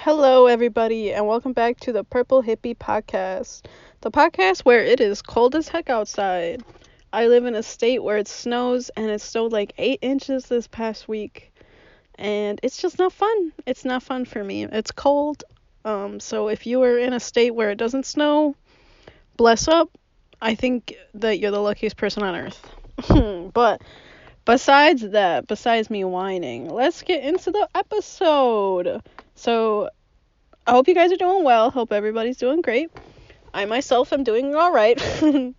Hello, everybody, and welcome back to the Purple Hippie Podcast, the podcast where it is cold as heck outside. I live in a state where it snows, and it snowed like eight inches this past week, and it's just not fun. It's not fun for me. It's cold, um, so if you are in a state where it doesn't snow, bless up. I think that you're the luckiest person on earth. but besides that, besides me whining, let's get into the episode. So, I hope you guys are doing well. Hope everybody's doing great. I myself am doing all right.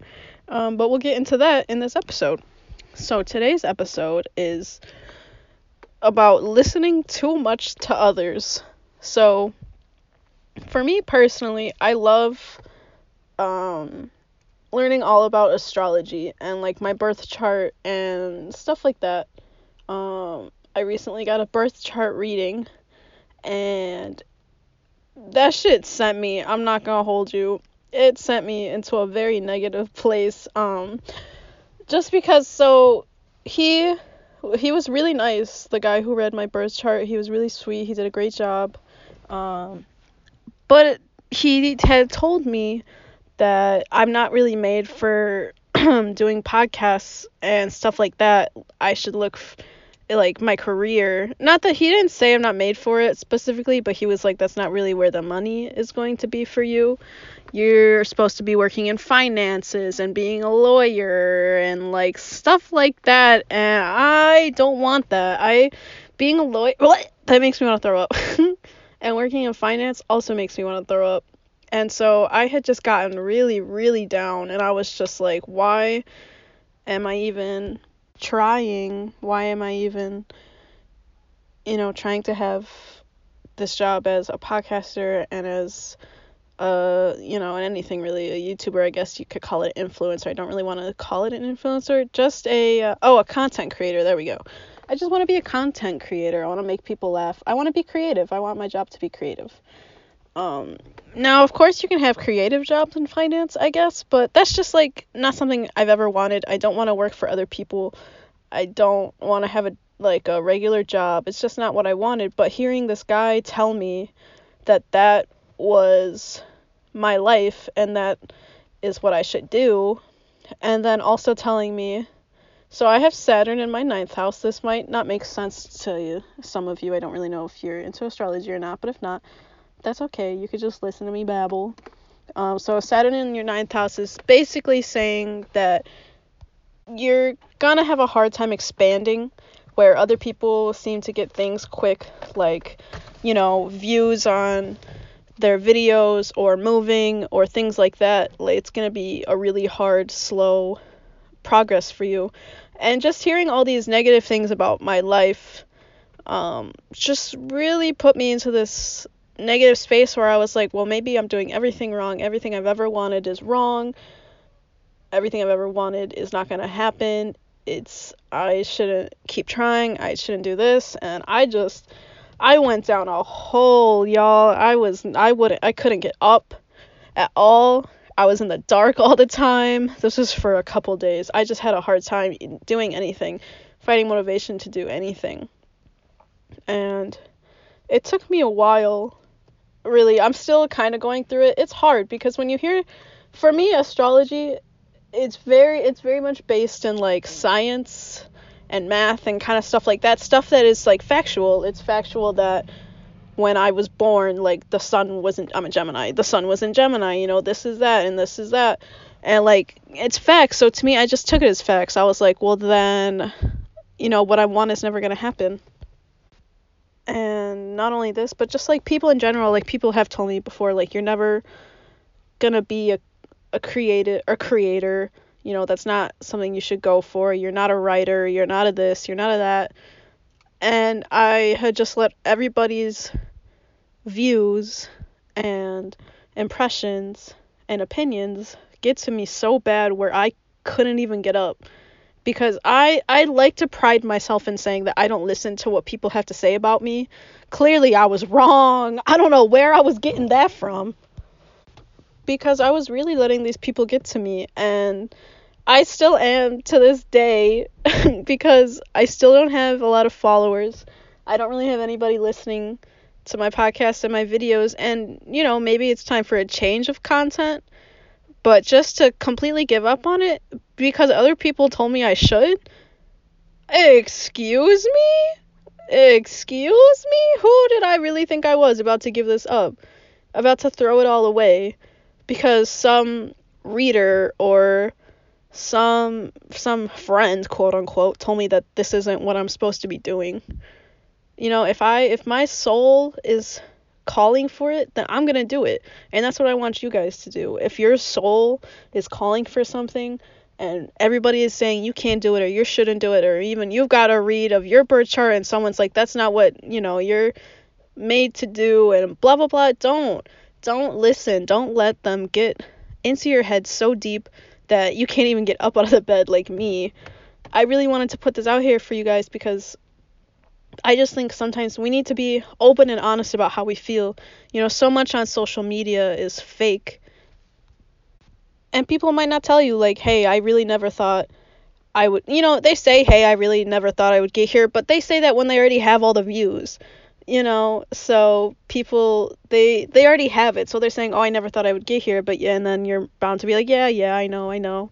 um, but we'll get into that in this episode. So, today's episode is about listening too much to others. So, for me personally, I love um, learning all about astrology and like my birth chart and stuff like that. Um, I recently got a birth chart reading and that shit sent me, I'm not gonna hold you, it sent me into a very negative place. Um, just because, so he he was really nice. The guy who read my birth chart, he was really sweet. He did a great job. Um, but he had told me that I'm not really made for doing podcasts and stuff like that. I should look f- like my career. Not that he didn't say I'm not made for it specifically, but he was like that's not really where the money is going to be for you. You're supposed to be working in finances and being a lawyer and like stuff like that and I don't want that. I being a lawyer what? that makes me want to throw up. and working in finance also makes me want to throw up. And so I had just gotten really really down and I was just like why am I even trying why am i even you know trying to have this job as a podcaster and as uh you know and anything really a youtuber i guess you could call it influencer. I don't really want to call it an influencer just a uh, oh a content creator. There we go. I just want to be a content creator. I want to make people laugh. I want to be creative. I want my job to be creative um now of course you can have creative jobs in finance i guess but that's just like not something i've ever wanted. I don't want to work for other people. I don't want to have a like a regular job. It's just not what i wanted. But hearing this guy tell me that that was my life and that is what i should do and then also telling me so i have saturn in my ninth house. This might not make sense to you some of you. I don't really know if you're into astrology or not but if not that's okay. You could just listen to me babble. Um, so Saturn in your ninth house is basically saying that you're gonna have a hard time expanding where other people seem to get things quick, like, you know, views on their videos or moving or things like that. It's gonna be a really hard, slow progress for you. And just hearing all these negative things about my life um, just really put me into this negative space where I was like, well, maybe I'm doing everything wrong. Everything I've ever wanted is wrong. Everything I've ever wanted is not going to happen. It's, I shouldn't keep trying. I shouldn't do this. And I just, I went down a hole, y'all. I was, I wouldn't, I couldn't get up at all. I was in the dark all the time. This was for a couple days. I just had a hard time doing anything, finding motivation to do anything. And it took me a while really i'm still kind of going through it. It's hard because when you hear for me astrology it's very it's very much based in like science and math and kind of stuff like that. Stuff that is like factual. It's factual that when i was born like the sun wasn't i'm a gemini. The sun was in gemini you know this is that and this is that. And like it's facts. So to me i just took it as facts. I was like well then you know what i want is never going to happen and not only this but just like people in general like people have told me before like you're never gonna be a, a creative a creator you know that's not something you should go for. You're not a writer you're not a this you're not a that. And i had just let everybody's views and impressions and opinions get to me so bad where i couldn't even get up because I I like to pride myself in saying that I don't listen to what people have to say about me. Clearly I was wrong. I don't know where I was getting that from. Because I was really letting these people get to me and I still am to this day because I still don't have a lot of followers. I don't really have anybody listening to my podcast and my videos and you know maybe it's time for a change of content but just to completely give up on it because other people told me I should? Excuse me? Excuse me? Who did I really think I was about to give this up? About to throw it all away? Because some reader or some some friend quote unquote told me that this isn't what I'm supposed to be doing. You know, if I if my soul is calling for it, then I'm going to do it. And that's what I want you guys to do. If your soul is calling for something and everybody is saying you can't do it or you shouldn't do it or even you've got a read of your birth chart and someone's like that's not what, you know, you're made to do and blah blah blah, don't don't listen. Don't let them get into your head so deep that you can't even get up out of the bed like me. I really wanted to put this out here for you guys because I just think sometimes we need to be open and honest about how we feel. You know, so much on social media is fake. And people might not tell you, like, hey, I really never thought I would, you know, they say, hey, I really never thought I would get here, but they say that when they already have all the views you know so people they they already have it so they're saying oh i never thought i would get here but yeah and then you're bound to be like yeah yeah i know i know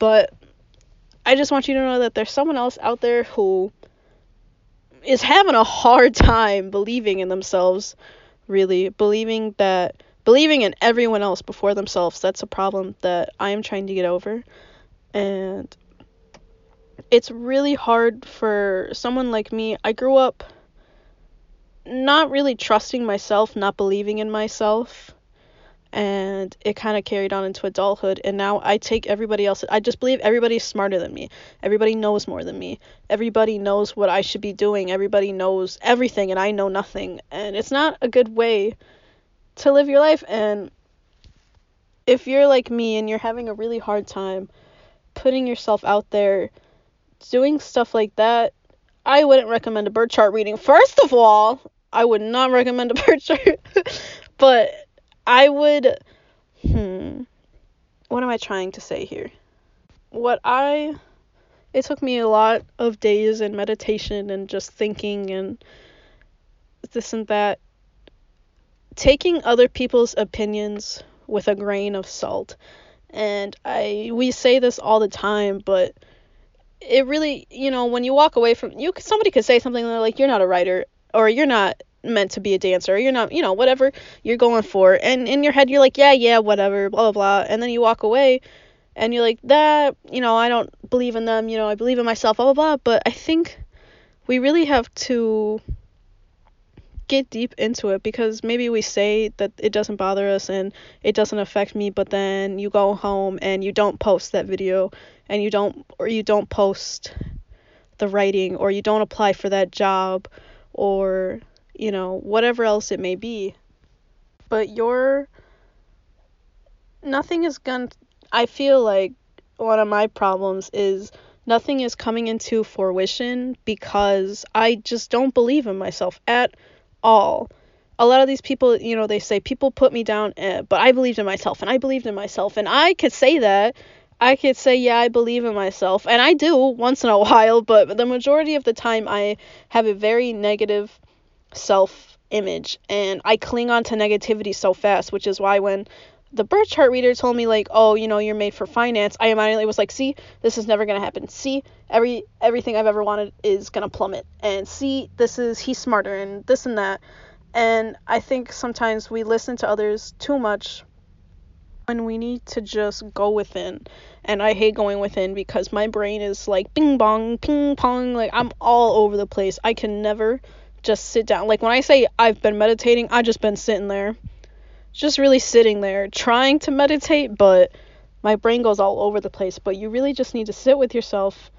but i just want you to know that there's someone else out there who is having a hard time believing in themselves really. Believing that believing in everyone else before themselves. That's a problem that i am trying to get over. And it's really hard for someone like me. I grew up not really trusting myself, not believing in myself. And it kind of carried on into adulthood. And now I take everybody else. I just believe everybody's smarter than me. Everybody knows more than me. Everybody knows what I should be doing. Everybody knows everything, and I know nothing. And it's not a good way to live your life. And if you're like me and you're having a really hard time putting yourself out there, doing stuff like that, I wouldn't recommend a birth chart reading. First of all, I would not recommend a birth chart. but I would hmm what am I trying to say here? What I it took me a lot of days and meditation and just thinking and this and that taking other people's opinions with a grain of salt. And I we say this all the time, but it really, you know, when you walk away from you somebody could say something like you're not a writer or you're not meant to be a dancer you're not, you know, whatever you're going for. And in your head you're like, yeah, yeah, whatever, blah blah blah. And then you walk away and you're like, that, you know, I don't believe in them, you know, I believe in myself, blah blah blah. But I think we really have to get deep into it because maybe we say that it doesn't bother us and it doesn't affect me but then you go home and you don't post that video and you don't or you don't post the writing or you don't apply for that job or you know whatever else it may be but your nothing is going to I feel like one of my problems is nothing is coming into fruition because I just don't believe in myself at all. A lot of these people, you know, they say people put me down, eh, but I believed in myself and I believed in myself. And I could say that. I could say, yeah, I believe in myself. And I do once in a while, but the majority of the time I have a very negative self image and I cling on to negativity so fast, which is why when the birth chart reader told me like, "Oh, you know, you're made for finance." I immediately was like, "See, this is never going to happen. See, every everything I've ever wanted is going to plummet. And see, this is he's smarter and this and that." And I think sometimes we listen to others too much when we need to just go within. And I hate going within because my brain is like bing bong, ping pong, like I'm all over the place. I can never just sit down. Like when I say I've been meditating, I just been sitting there just really sitting there trying to meditate, but my brain goes all over the place. But you really just need to sit with yourself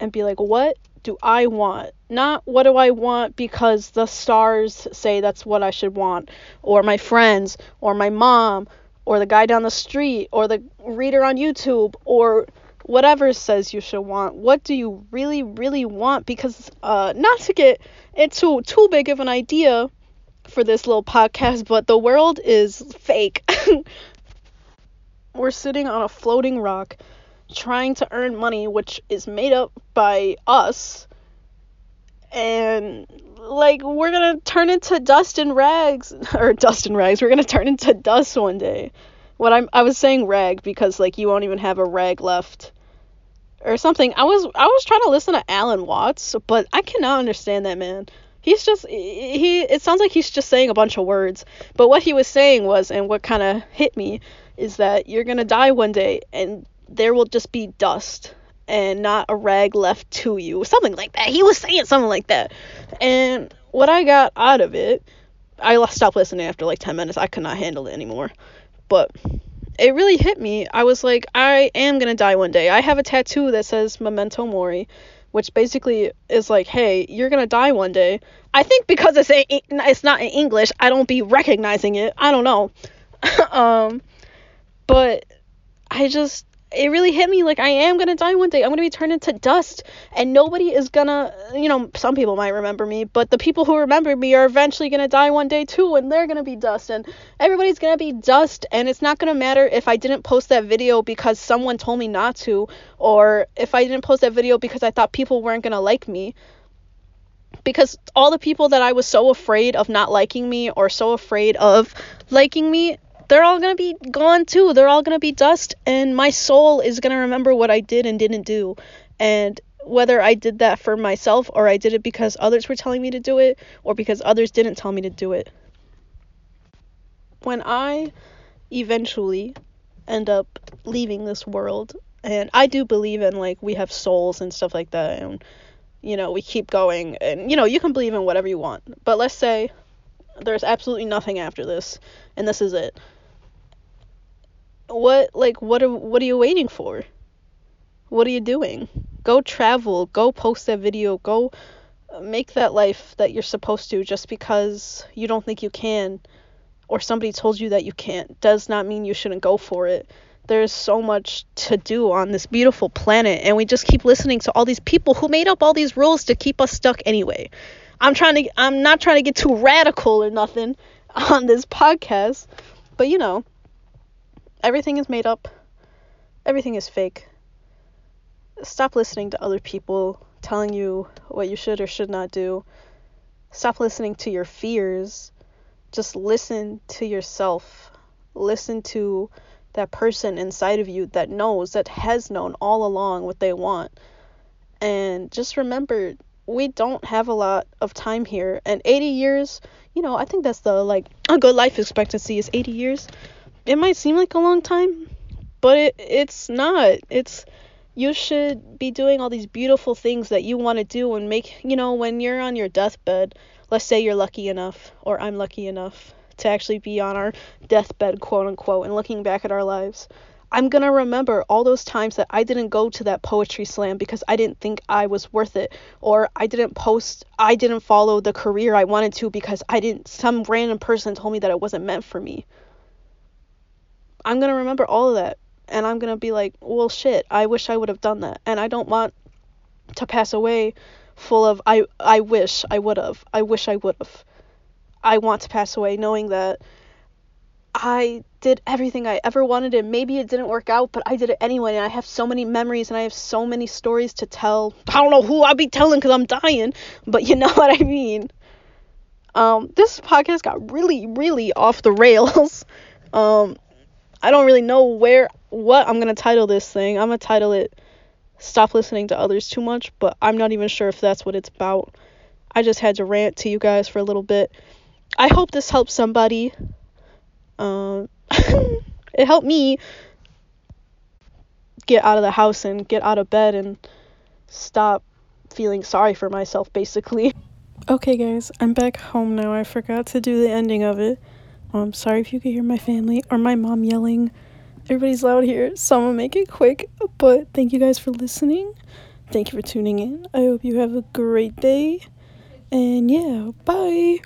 and be like, what do I want? Not what do I want because the stars say that's what I should want, or my friends, or my mom, or the guy down the street, or the reader on YouTube, or whatever says you should want. What do you really, really want? Because, uh, not to get into too big of an idea, for this little podcast, but the world is fake. We're sitting on a floating rock trying to earn money, which is made up by us. and like we're gonna turn into dust and rags or dust and rags we're gonna turn into dust one day what i'm i was saying rag because like you won't even have a rag left or something i was i was trying to listen to alan watts but i cannot understand that man he's just he it sounds like he's just saying a bunch of words but what he was saying was and what kind of hit me is that you're gonna die one day and there will just be dust and not a rag left to you. Something like that. He was saying something like that. And what I got out of it, I stopped listening after like 10 minutes. I could not handle it anymore. But it really hit me. I was like, I am going to die one day. I have a tattoo that says Memento Mori, which basically is like, hey, you're going to die one day. I think because it's, a, it's not in English, I don't be recognizing it. I don't know. um, but I just it really hit me like I am gonna die one day. I'm gonna be turned into dust, and nobody is gonna, you know, some people might remember me, but the people who remember me are eventually gonna die one day too, and they're gonna be dust, and everybody's gonna be dust, and it's not gonna matter if I didn't post that video because someone told me not to, or if I didn't post that video because I thought people weren't gonna like me. Because all the people that I was so afraid of not liking me or so afraid of liking me they're all going to be gone too. They're all going to be dust, and my soul is going to remember what I did and didn't do. And whether I did that for myself or I did it because others were telling me to do it or because others didn't tell me to do it. When I eventually end up leaving this world, and I do believe in like we have souls and stuff like that, and you know, we keep going, and you know, you can believe in whatever you want. But let's say there's absolutely nothing after this, and this is it what like what are what are you waiting for? What are you doing? Go travel, go post that video, go uh, make that life that you're supposed to just because you don't think you can or somebody told you that you can't does not mean you shouldn't go for it. There's so much to do on this beautiful planet and we just keep listening to all these people who made up all these rules to keep us stuck anyway. I'm trying to I'm not trying to get too radical or nothing on this podcast, but you know, everything is made up. Everything is fake. Stop listening to other people telling you what you should or should not do. Stop listening to your fears. Just listen to yourself. Listen to that person inside of you that knows, that has known all along what they want. And just remember, we don't have a lot of time here. And 80 years, you know, I think that's the like a good life expectancy is 80 years it might seem like a long time, but it it's not. It's you should be doing all these beautiful things that you want to do and make, you know, when you're on your deathbed, let's say you're lucky enough or I'm lucky enough to actually be on our deathbed, quote unquote, and looking back at our lives. I'm going to remember all those times that I didn't go to that poetry slam because I didn't think I was worth it or I didn't post I didn't follow the career I wanted to because I didn't some random person told me that it wasn't meant for me. I'm going to remember all of that and I'm going to be like, well, shit, I wish I would have done that. And I don't want to pass away full of, I, I wish I would have. I wish I would have. I want to pass away knowing that I did everything I ever wanted and maybe it didn't work out, but I did it anyway. And I have so many memories and I have so many stories to tell. I don't know who I'll be telling because I'm dying, but you know what I mean. Um, this podcast got really, really off the rails. Um, I don't really know where what I'm gonna title this thing. I'm gonna title it "Stop Listening to Others Too Much," but I'm not even sure if that's what it's about. I just had to rant to you guys for a little bit. I hope this helps somebody. Um, it helped me get out of the house and get out of bed and stop feeling sorry for myself, basically. Okay, guys, I'm back home now. I forgot to do the ending of it. I'm um, sorry if you could hear my family or my mom yelling. Everybody's loud here, so I'm gonna make it quick. But thank you guys for listening. Thank you for tuning in. I hope you have a great day. And yeah, bye.